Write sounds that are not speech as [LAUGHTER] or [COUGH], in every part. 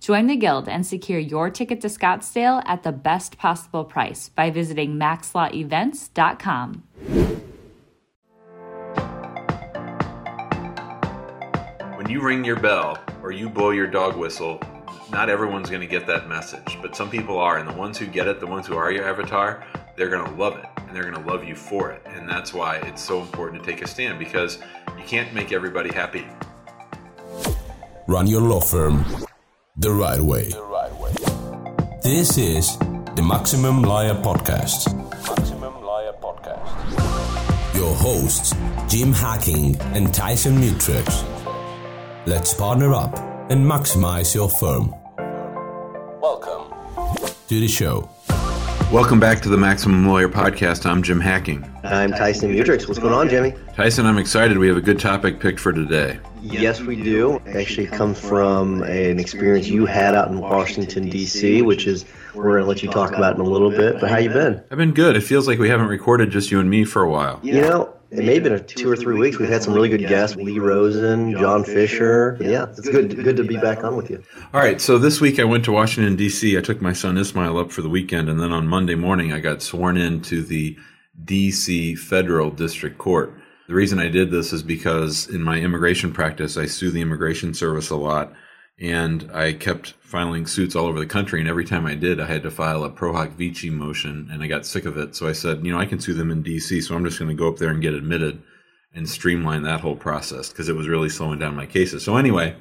Join the Guild and secure your ticket to Scottsdale at the best possible price by visiting maxlawevents.com. When you ring your bell or you blow your dog whistle, not everyone's going to get that message, but some people are. And the ones who get it, the ones who are your avatar, they're going to love it and they're going to love you for it. And that's why it's so important to take a stand because you can't make everybody happy. Run your law firm the right way. The right way. This is the Maximum Lawyer Podcast. Maximum Lawyer Podcast. Your hosts, Jim Hacking and Tyson Mutrux. Let's partner up and maximize your firm. Welcome to the show. Welcome back to the Maximum Lawyer Podcast. I'm Jim Hacking. I'm Tyson Mutrux. What's going on, Jimmy? Tyson, I'm excited. We have a good topic picked for today. Yes, we do. Actually, it comes from an experience you had out in Washington D.C., which is we're going to let you talk about in a little bit. But how you been? I've been good. It feels like we haven't recorded just you and me for a while. You know, it may have been a two or three weeks. We've had some really good guests: Lee Rosen, John Fisher. Yeah, it's good. Good to be back on with you. All right. So this week I went to Washington D.C. I took my son Ismail up for the weekend, and then on Monday morning I got sworn in to the D.C. Federal District Court. The reason I did this is because in my immigration practice, I sue the Immigration Service a lot, and I kept filing suits all over the country. And every time I did, I had to file a pro hac vice motion, and I got sick of it. So I said, you know, I can sue them in D.C., so I'm just going to go up there and get admitted and streamline that whole process because it was really slowing down my cases. So anyway,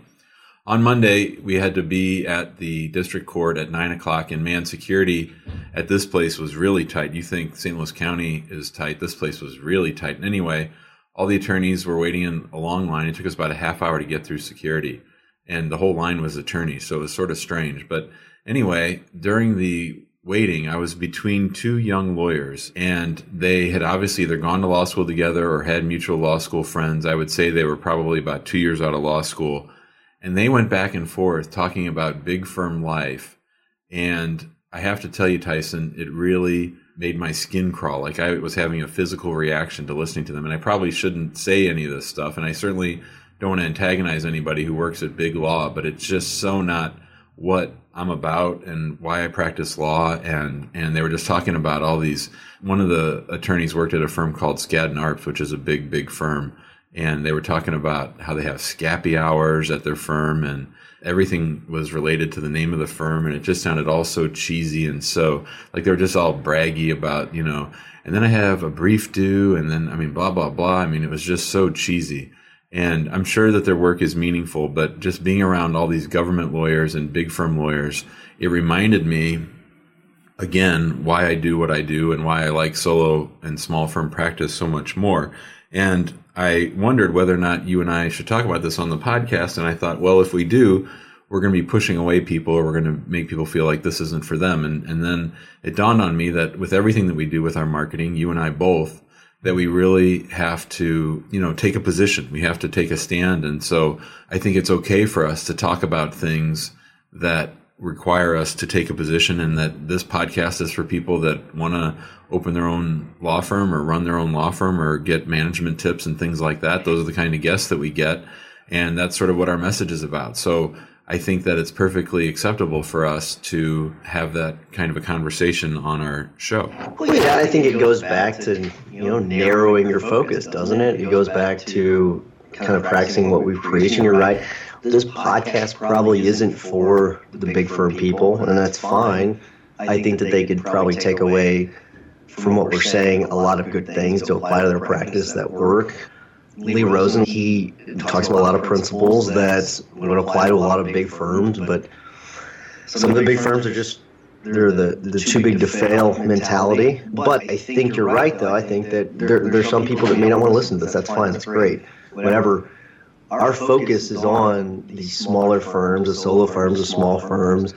on Monday, we had to be at the district court at nine o'clock, and man, security at this place was really tight. You think St. Louis County is tight? This place was really tight. And anyway, all the attorneys were waiting in a long line. It took us about a half hour to get through security, and the whole line was attorneys, so it was sort of strange. But anyway, during the waiting, I was between two young lawyers, and they had obviously either gone to law school together or had mutual law school friends. I would say they were probably about two years out of law school, and they went back and forth talking about big firm life. And I have to tell you, Tyson, it really made my skin crawl. Like I was having a physical reaction to listening to them. And I probably shouldn't say any of this stuff. And I certainly don't want to antagonize anybody who works at big law, but it's just so not what I'm about and why I practice law. And, and they were just talking about all these. One of the attorneys worked at a firm called Skadden Arps, which is a big, big firm. And they were talking about how they have scappy hours at their firm and everything was related to the name of the firm and it just sounded all so cheesy and so like they were just all braggy about you know and then i have a brief due and then i mean blah blah blah. I mean it was just so cheesy. And i'm sure that their work is meaningful but just being around all these government lawyers and big firm lawyers it reminded me again why i do what i do and why i like solo and small firm practice so much more and I wondered whether or not you and I should talk about this on the podcast. And I thought, well, if we do, we're going to be pushing away people or we're going to make people feel like this isn't for them. And, and then it dawned on me that with everything that we do with our marketing, you and I both, that we really have to, you know, take a position. We have to take a stand. And so I think it's okay for us to talk about things that require us to take a position and that this podcast is for people that want to open their own law firm or run their own law firm or get management tips and things like that. Those are the kind of guests that we get. And that's sort of what our message is about. So I think that it's perfectly acceptable for us to have that kind of a conversation on our show. Well, yeah, I think it goes back to, you know, narrowing your focus, doesn't it? It goes back to kind of practicing what we've preached. And you're right. This podcast probably isn't for the big firm people, and that's fine. I think that they could probably take away from what we're saying, a lot of good things to apply to their practice that work. Lee Rosen, he talks about a lot of principles that would apply to a lot of big firms, but some of the big firms are just they're the, the too big to fail mentality. But I think you're right, though. I think that there, there's some people that may not want to listen to this. That's fine. That's great. Whatever. Our focus is on these smaller firms, the solo firms, the small firms,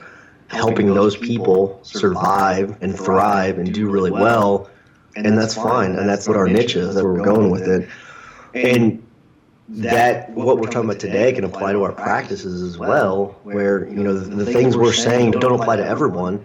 helping those people survive and thrive and do really well. And that's fine. And that's what our niche is. That we're going with it. And that what we're talking about today can apply to our practices as well where you know the, the things we're saying don't apply to everyone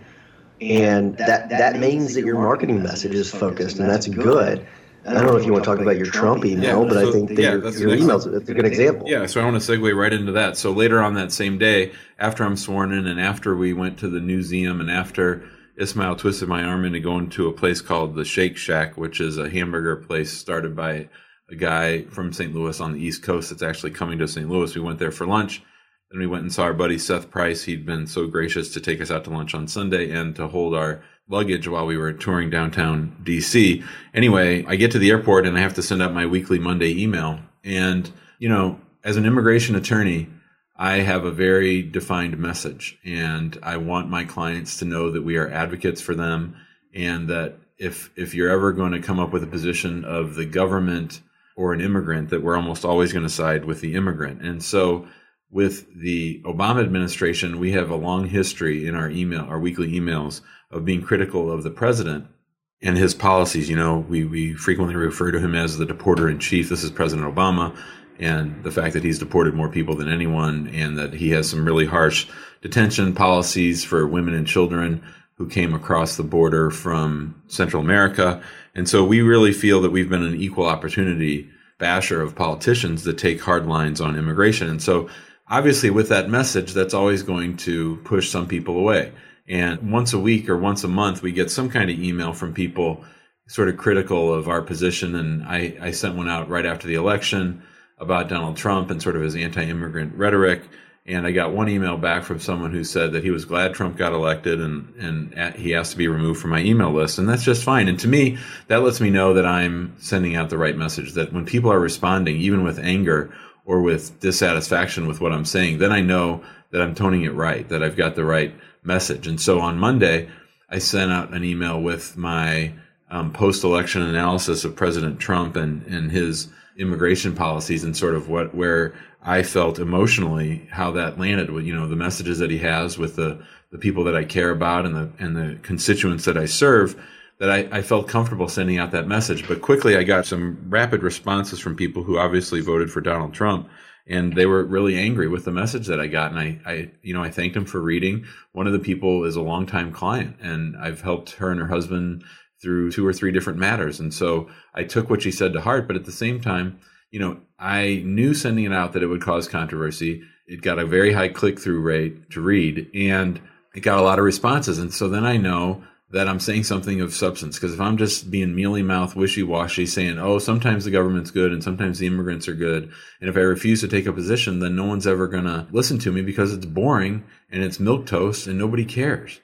and that that means that your marketing message is focused and that's good I don't know if you want to talk about your Trump email, yeah, but so, I think that yeah, your, your email's a good example. Yeah, so I want to segue right into that. So later on that same day, after I'm sworn in, and after we went to the museum, and after Ismail twisted my arm into going to a place called the Shake Shack, which is a hamburger place started by a guy from St. Louis on the East Coast that's actually coming to St. Louis. We went there for lunch. Then we went and saw our buddy Seth Price. He'd been so gracious to take us out to lunch on Sunday and to hold our luggage while we were touring downtown DC. Anyway, I get to the airport and I have to send out my weekly Monday email. And, you know, as an immigration attorney, I have a very defined message and I want my clients to know that we are advocates for them and that if if you're ever going to come up with a position of the government or an immigrant that we're almost always going to side with the immigrant. And so with the Obama administration, we have a long history in our email, our weekly emails of being critical of the president and his policies. You know, we, we frequently refer to him as the deporter in chief. This is President Obama and the fact that he's deported more people than anyone and that he has some really harsh detention policies for women and children who came across the border from Central America. And so we really feel that we've been an equal opportunity basher of politicians that take hard lines on immigration. And so obviously with that message, that's always going to push some people away. And once a week or once a month, we get some kind of email from people sort of critical of our position. And I, I sent one out right after the election about Donald Trump and sort of his anti-immigrant rhetoric. And I got one email back from someone who said that he was glad Trump got elected and, and he has to be removed from my email list. And that's just fine. And to me, that lets me know that I'm sending out the right message, that when people are responding, even with anger or with dissatisfaction with what I'm saying, then I know that I'm toning it right, that I've got the right message. And so on Monday, I sent out an email with my um, post election analysis of President Trump and, and his immigration policies and sort of what where I felt emotionally how that landed with you know the messages that he has with the the people that I care about and the and the constituents that I serve that I, I felt comfortable sending out that message. But quickly I got some rapid responses from people who obviously voted for Donald Trump and they were really angry with the message that I got. And I, I, you know, I thanked them for reading. One of the people is a longtime client and I've helped her and her husband through two or three different matters. And so I took what she said to heart, but at the same time, you know, I knew sending it out that it would cause controversy. It got a very high click through rate to read and it got a lot of responses. And so then I know that I'm saying something of substance. Because if I'm just being mealy mouth, wishy washy, saying, oh, sometimes the government's good and sometimes the immigrants are good. And if I refuse to take a position, then no one's ever going to listen to me because it's boring and it's milk toast and nobody cares.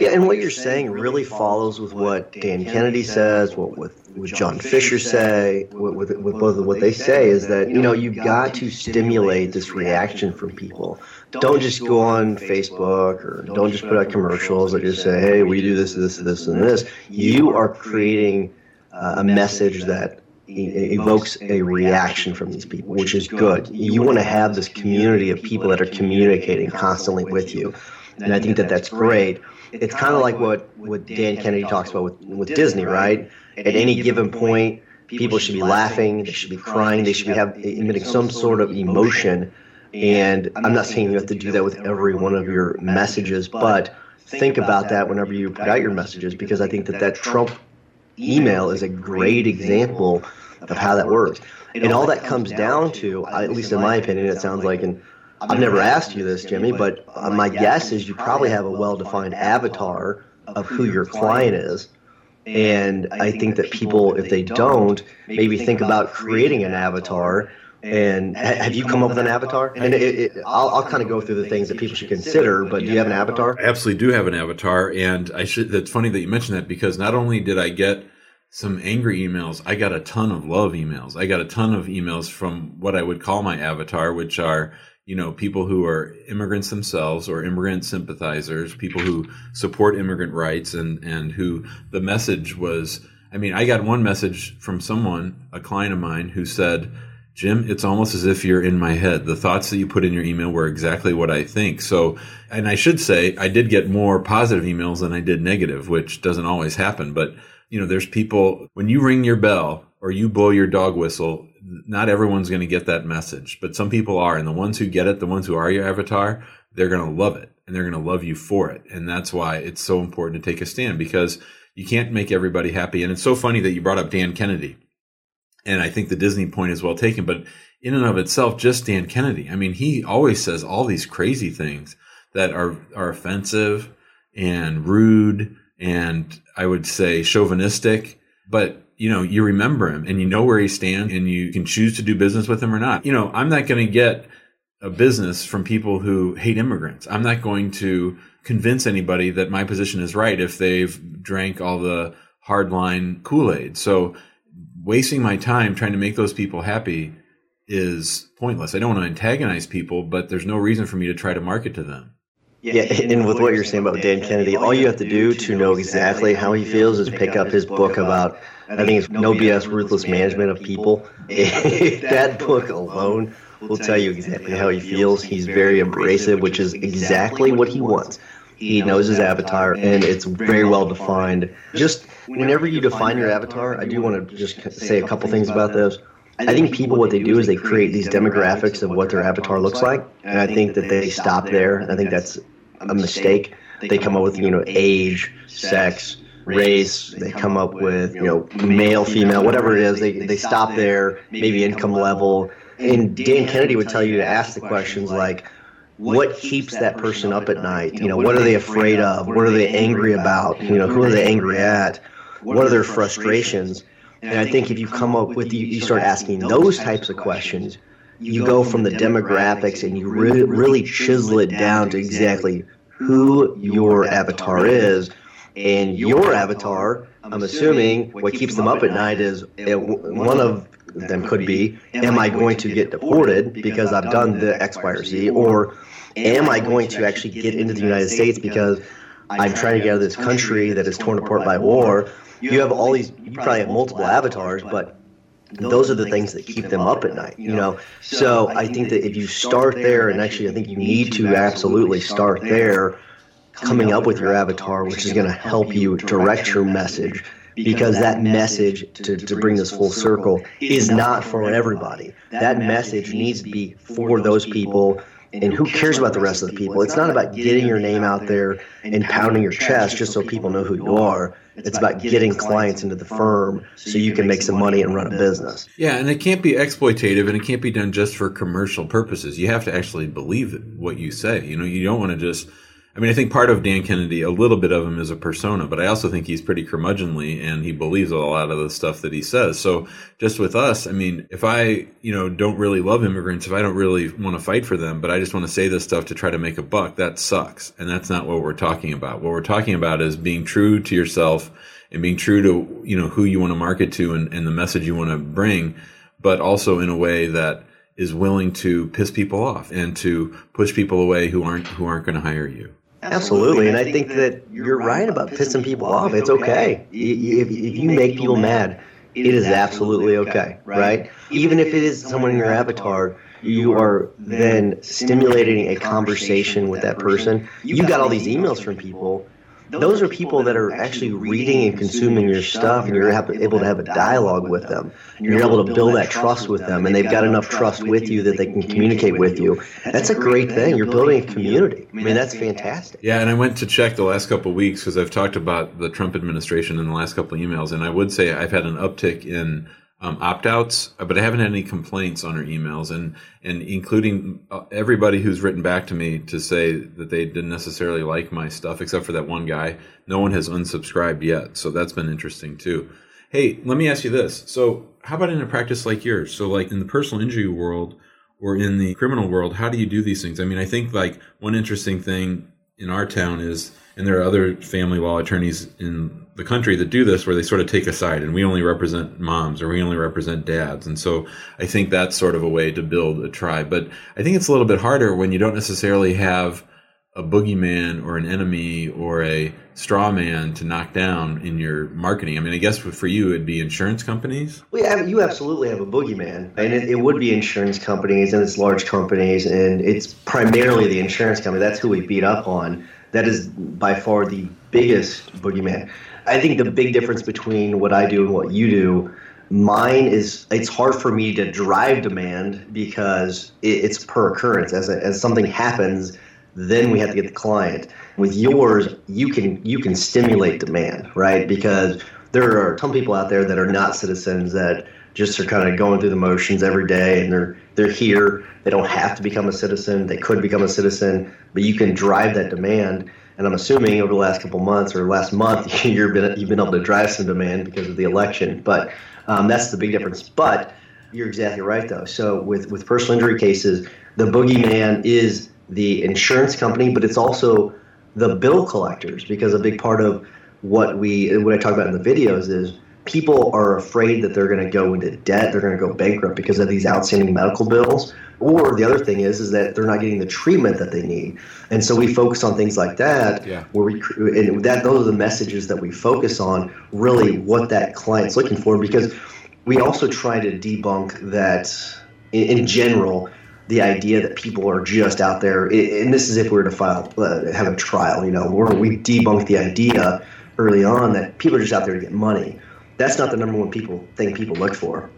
Yeah, and what you're saying really follows with what Dan Kennedy says, what with what John Fisher say, with, with, with both of what they say is that you know you've got to stimulate this reaction from people. Don't just go on Facebook or don't just put out commercials that just say, "Hey, we do this, this, this, and this." You are creating uh, a message that evokes a reaction from these people, which is good. You want to have this community of people that are communicating constantly with you, and I think that that's great it's kind of like what, what Dan Kennedy talks about with, with Disney, right? At any given point, people should be laughing, they should be crying, they should be have, emitting some sort of emotion. And I'm not saying you have to do that with every one of your messages, but think about that whenever you put out your messages because I think that that Trump email is a great example of how that works. And all that comes down to, at least in my opinion, it sounds like, and I've never asked you this, Jimmy, but uh, my guess is you probably have a well defined avatar of who your client is. And I think that people, if they don't, maybe think about creating an avatar And have you come up with an avatar? And it, it, I'll, I'll kind of go through the things that people should consider. But do you have an avatar? I absolutely do have an avatar, and I should. That's funny that you mentioned that because not only did I get some angry emails, I got a ton of love emails. I got a ton of emails from what I would call my avatar, which are you know people who are immigrants themselves or immigrant sympathizers, people who support immigrant rights, and and who the message was. I mean, I got one message from someone, a client of mine, who said Jim, it's almost as if you're in my head. The thoughts that you put in your email were exactly what I think. So, and I should say, I did get more positive emails than I did negative, which doesn't always happen. But, you know, there's people, when you ring your bell or you blow your dog whistle, not everyone's going to get that message, but some people are. And the ones who get it, the ones who are your avatar, they're going to love it and they're going to love you for it. And that's why it's so important to take a stand because you can't make everybody happy. And it's so funny that you brought up Dan Kennedy and I think the Disney point is well taken. But in and of itself, just Dan Kennedy. I mean, he always says all these crazy things that are are offensive and rude, and I would say chauvinistic. But you know, you remember him, and you know where he stands, and you can choose to do business with him or not. You know, I'm not going to get a business from people who hate immigrants. I'm not going to convince anybody that my position is right if they've drank all the hardline Kool Aid. So wasting my time trying to make those people happy is pointless. I don't want to antagonize people, but there's no reason for me to try to market to them. Yeah, and with what you're saying about Dan Kennedy, all you have to do to know exactly how he feels is pick up his book about, I think it's No BS Ruthless Management of People. [LAUGHS] that book alone will tell you exactly how he feels. He's very abrasive, which is exactly what he wants. He knows his avatar, and it's very well defined. Just whenever you define your avatar, I do want to just say a couple things about this. I think people, what they do is they create these demographics of what their avatar looks like, and I think that they stop there. I think that's a mistake. They come up with, you know, age, sex, race. They come up with, you know, male, female, whatever it is. They, they stop there, maybe income level. And Dan Kennedy would tell you to ask the questions like, what keeps that person up at night? You know, what are they afraid of? What are they angry about? You know, who are they angry at? What are their frustrations? And I think if you come up with, you, you start asking those types of questions, you go from the demographics and you really, really chisel it down to exactly who your avatar is. And your avatar, I'm assuming, what keeps them up at night is eh, one of them could be, am I going to get deported because I've done the X, Y, or Z? Or am I going to actually get into the United States because I'm trying to get out of this country that is torn apart by war? You have all these, you probably have multiple avatars, but those are the things that keep them up at night, you know. So I think that if you start there, and actually I think you need to absolutely start there, coming up with your avatar, which is going to help you direct your message because that message to, to bring this full circle is not for everybody. That message needs to be for those people. And who cares about the rest of the people? It's not about getting your name out there and pounding your chest just so people know who you are. It's about getting clients into the firm so you can make some money and run a business. Yeah, and it can't be exploitative and it can't be done just for commercial purposes. You have to actually believe what you say. You know, you don't want to just I mean, I think part of Dan Kennedy, a little bit of him is a persona, but I also think he's pretty curmudgeonly and he believes a lot of the stuff that he says. So just with us, I mean, if I, you know, don't really love immigrants, if I don't really want to fight for them, but I just want to say this stuff to try to make a buck, that sucks. And that's not what we're talking about. What we're talking about is being true to yourself and being true to, you know, who you want to market to and, and the message you want to bring, but also in a way that is willing to piss people off and to push people away who aren't who aren't going to hire you. Absolutely, and I think that you're right about pissing people off. It's okay. If, if you make people mad, it is absolutely okay, right? Even if it is someone in your avatar, you are then stimulating a conversation with that person. You got all these emails from people those are people that are actually reading and consuming your stuff, and you're able to have a dialogue with them. You're able to build that trust with them, and they've got enough trust with you that they can communicate with you. That's a great thing. You're building a community. I mean, that's fantastic. Yeah, and I went to check the last couple of weeks because I've talked about the Trump administration in the last couple of emails, and I would say I've had an uptick in um, opt-outs, but I haven't had any complaints on her emails, and and including uh, everybody who's written back to me to say that they didn't necessarily like my stuff, except for that one guy. No one has unsubscribed yet, so that's been interesting too. Hey, let me ask you this. So, how about in a practice like yours? So, like in the personal injury world or in the criminal world, how do you do these things? I mean, I think like one interesting thing in our town is, and there are other family law attorneys in the country that do this where they sort of take a side and we only represent moms or we only represent dads. And so I think that's sort of a way to build a tribe. But I think it's a little bit harder when you don't necessarily have a boogeyman or an enemy or a straw man to knock down in your marketing? I mean, I guess for you, it'd be insurance companies. Well, yeah, you absolutely have a boogeyman, and it, it, would be insurance companies and it's large companies, and it's primarily the insurance company. That's who we beat up on. That is by far the biggest boogeyman. I think the big difference between what I do and what you do mine is it's hard for me to drive demand because it's per occurrence as, a, as something happens then we have to get the client. With yours, you can you can stimulate demand, right? Because there are some people out there that are not citizens that just are kind of going through the motions every day and they're they're here. They don't have to become a citizen. They could become a citizen, but you can drive that demand. And I'm assuming over the last couple months or last month, [LAUGHS] you've been you've been able to drive some demand because of the election. But um, that's the big difference. But you're exactly right, though. So with with personal injury cases, the boogeyman is the insurance company, but it's also the bill collectors because a big part of what we what I talk about in the videos is people are afraid that they're going to go into debt, they're going to go bankrupt because of these outstanding medical bills. Or the other thing is is that they're not getting the treatment that they need, and so we focus on things like that. Yeah. Where we and that those are the messages that we focus on. Really, what that client's looking for, because we also try to debunk that in, in general the idea that people are just out there, and this is if we were to file, uh, have a trial, you know, where we debunk the idea early on that people are just out there to get money. That's not the number one people thing people look for.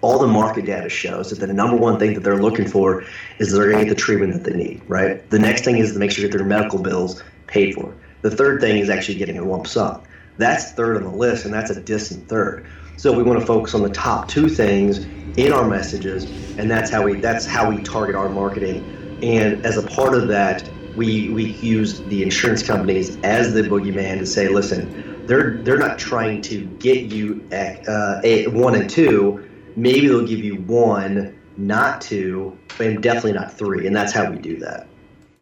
All the market data shows that the number one thing that they're looking for is they're going to get the treatment that they need, right? The next thing is to make sure that their medical bills paid for. The third thing is actually getting a lump sum. That's third on the list, and that's a distant third. So we want to focus on the top two things in our messages, and that's how we that's how we target our marketing. And as a part of that, we we use the insurance companies as the boogeyman to say, listen, they're they're not trying to get you at, uh, one and two. Maybe they'll give you one, not two, and definitely not three. And that's how we do that.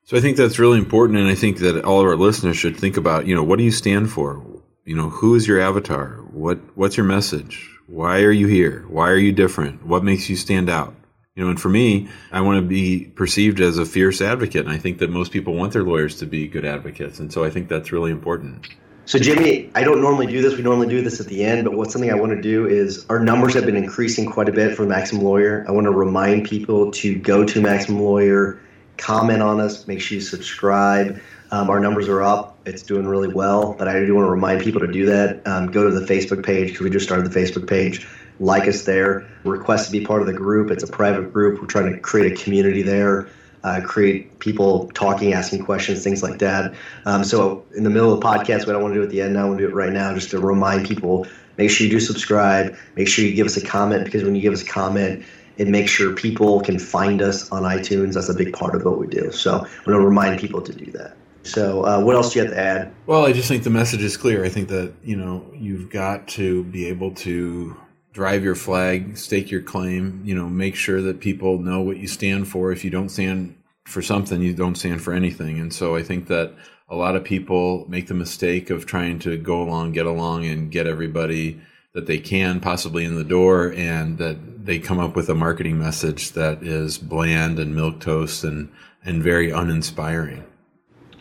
So I think that's really important, and I think that all of our listeners should think about, you know, what do you stand for? You know, who is your avatar? What what's your message? Why are you here? Why are you different? What makes you stand out? You know, and for me, I want to be perceived as a fierce advocate, and I think that most people want their lawyers to be good advocates, and so I think that's really important. So, Jimmy, I don't normally do this. We normally do this at the end, but what's something I want to do is our numbers have been increasing quite a bit for Maximum Lawyer. I want to remind people to go to Maximum Lawyer, comment on us, make sure you subscribe. Um, our numbers are up. It's doing really well, but I do want to remind people to do that. Um, go to the Facebook page because we just started the Facebook page. Like us there. Request to be part of the group. It's a private group. We're trying to create a community there. Uh, create people talking, asking questions, things like that. Um, so in the middle of the podcast, what I want to do at the end, now, I want to do it right now, just to remind people. Make sure you do subscribe. Make sure you give us a comment because when you give us a comment, it makes sure people can find us on iTunes. That's a big part of what we do. So I want to remind people to do that. So, uh, what else do you have to add? Well, I just think the message is clear. I think that you know you've got to be able to drive your flag, stake your claim. You know, make sure that people know what you stand for. If you don't stand for something, you don't stand for anything. And so, I think that a lot of people make the mistake of trying to go along, get along, and get everybody that they can possibly in the door, and that they come up with a marketing message that is bland and milk toast and and very uninspiring.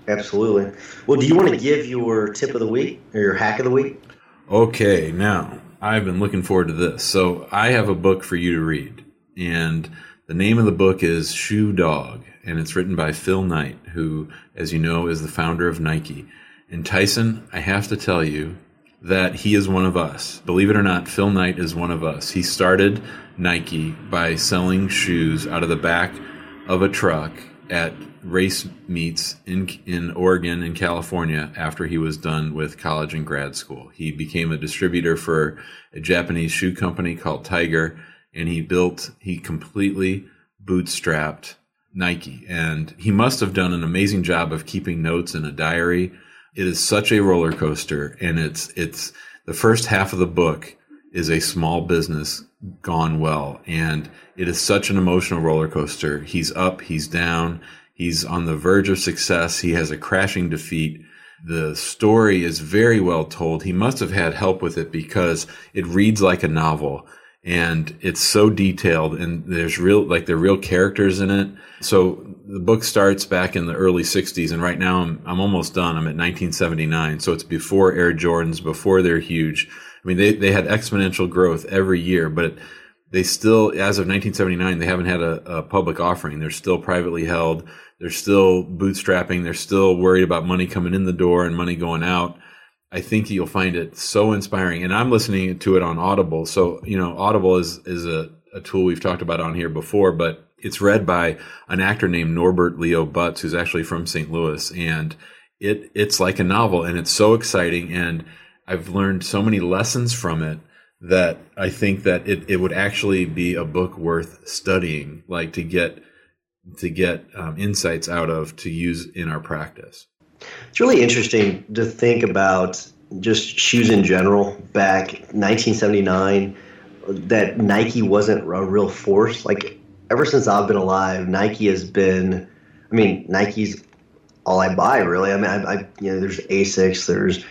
Absolutely. Well, do you want to give your tip of the week or your hack of the week? Okay, now I've been looking forward to this. So I have a book for you to read, and the name of the book is Shoe Dog, and it's written by Phil Knight, who, as you know, is the founder of Nike. And Tyson, I have to tell you that he is one of us. Believe it or not, Phil Knight is one of us. He started Nike by selling shoes out of the back of a truck at race meets in in Oregon and California after he was done with college and grad school. He became a distributor for a Japanese shoe company called Tiger and he built he completely bootstrapped Nike and he must have done an amazing job of keeping notes in a diary. It is such a roller coaster and it's it's the first half of the book is a small business gone well. And it is such an emotional roller coaster. He's up, he's down, he's on the verge of success, he has a crashing defeat. The story is very well told. He must have had help with it because it reads like a novel and it's so detailed and there's real like there are real characters in it. So the book starts back in the early 60s and right now i'm, I'm almost done. I'm at 1979 so it's before air jordans before they're huge. I mean they, they had exponential growth every year but they still as of 1979 they haven't had a, a public offering they're still privately held they're still bootstrapping they're still worried about money coming in the door and money going out I think you'll find it so inspiring. And I'm listening to it on Audible. So, you know, Audible is, is a, a tool we've talked about on here before, but it's read by an actor named Norbert Leo Butz, who's actually from St. Louis. And it, it's like a novel and it's so exciting. And I've learned so many lessons from it that I think that it, it would actually be a book worth studying, like to get, to get um, insights out of to use in our practice. It's really interesting to think about just shoes in general back 1979 that Nike wasn't a real force. Like ever since I've been alive, Nike has been. I mean, Nike's all I buy really. I mean, I, I you know, there's Asics, there's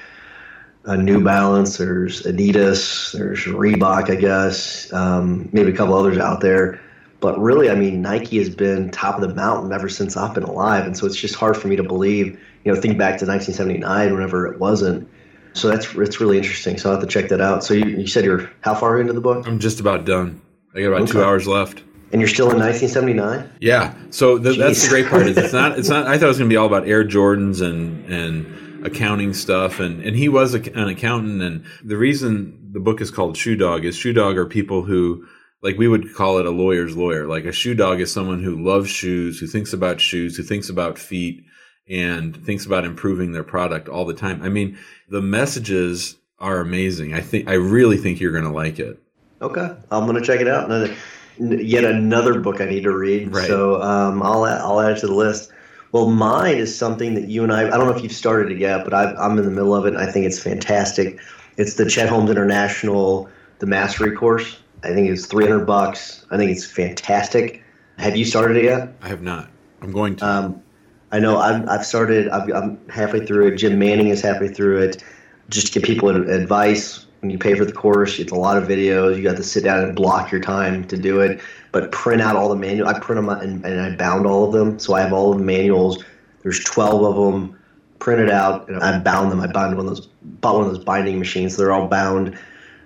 a New Balance, there's Adidas, there's Reebok, I guess, um, maybe a couple others out there. But really, I mean, Nike has been top of the mountain ever since I've been alive, and so it's just hard for me to believe. You know, think back to 1979, whenever it wasn't. So that's it's really interesting. So I will have to check that out. So you, you said you're how far into the book? I'm just about done. I got about okay. two hours left. And you're still in 1979? Yeah. So the, that's the great part. Is it's not. It's not. I thought it was going to be all about Air Jordans and and accounting stuff. And and he was a, an accountant. And the reason the book is called Shoe Dog is Shoe Dog are people who like we would call it a lawyer's lawyer. Like a shoe dog is someone who loves shoes, who thinks about shoes, who thinks about feet, and thinks about improving their product all the time. I mean, the messages are amazing. I think I really think you're going to like it. Okay, I'm going to check it out. Another, yet another book I need to read. Right. So um, I'll add, I'll add it to the list. Well, mine is something that you and I. I don't know if you've started it yet, but i am in the middle of it. and I think it's fantastic. It's the Chet Holmes International the Mastery course. I think it's 300 bucks. I think it's fantastic. Have you started it yet? I have not. I'm going to. Um, I know I've, I've started. i am halfway through it. Jim Manning is halfway through it. Just to give people advice when you pay for the course, it's a lot of videos. You got to sit down and block your time to do it. But print out all the manuals. I print them and, and I bound all of them, so I have all the manuals. There's 12 of them printed out, and I bound them. I bound one of those, bought one of those binding machines. So they're all bound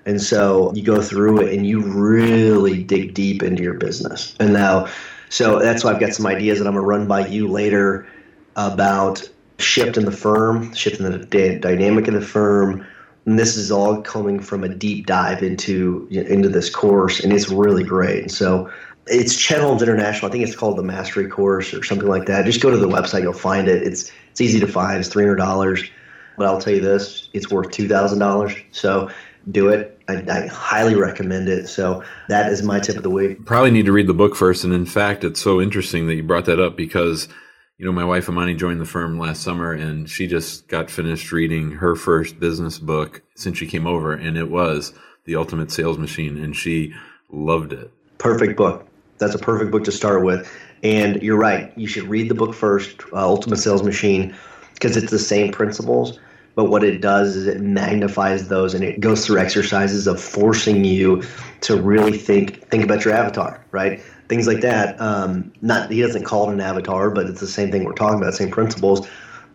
and so you go through it and you really dig deep into your business. And now, so that's why I've got some ideas that I'm going to run by you later about shift in the firm, shift in the dynamic of the firm. And this is all coming from a deep dive into into this course, and it's really great. And so it's Chet Holmes International. I think it's called the Mastery Course or something like that. Just go to the website, you'll find it. It's it's easy to find. It's three hundred dollars, but I'll tell you this: it's worth two thousand dollars. So do it. I, I, highly recommend it. So that is my tip of the week. Probably need to read the book first. And in fact, it's so interesting that you brought that up because, you know, my wife Amani joined the firm last summer and she just got finished reading her first business book since she came over. And it was The Ultimate Sales Machine. And she loved it. Perfect book. That's a perfect book to start with. And you're right. You should read the book first, uh, Ultimate Sales Machine, because it's the same principles but what it does is it magnifies those and it goes through exercises of forcing you to really think think about your avatar right things like that um, not he doesn't call it an avatar but it's the same thing we're talking about same principles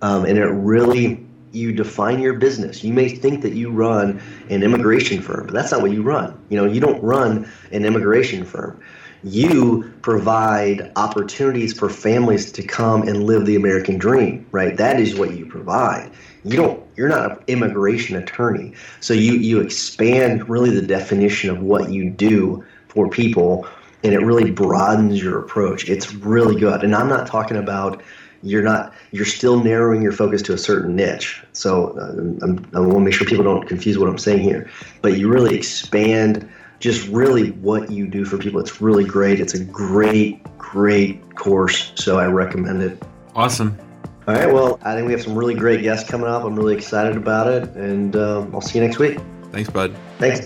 um, and it really you define your business you may think that you run an immigration firm but that's not what you run you know you don't run an immigration firm you provide opportunities for families to come and live the American dream, right? That is what you provide. You don't you're not an immigration attorney. So you you expand really the definition of what you do for people and it really broadens your approach. It's really good. And I'm not talking about you're not you're still narrowing your focus to a certain niche. So uh, i want to make sure people don't confuse what I'm saying here. But you really expand just really what you do for people. It's really great. It's a great, great course. So I recommend it. Awesome. All right. Well, I think we have some really great guests coming up. I'm really excited about it. And um, I'll see you next week. Thanks, bud. Thanks.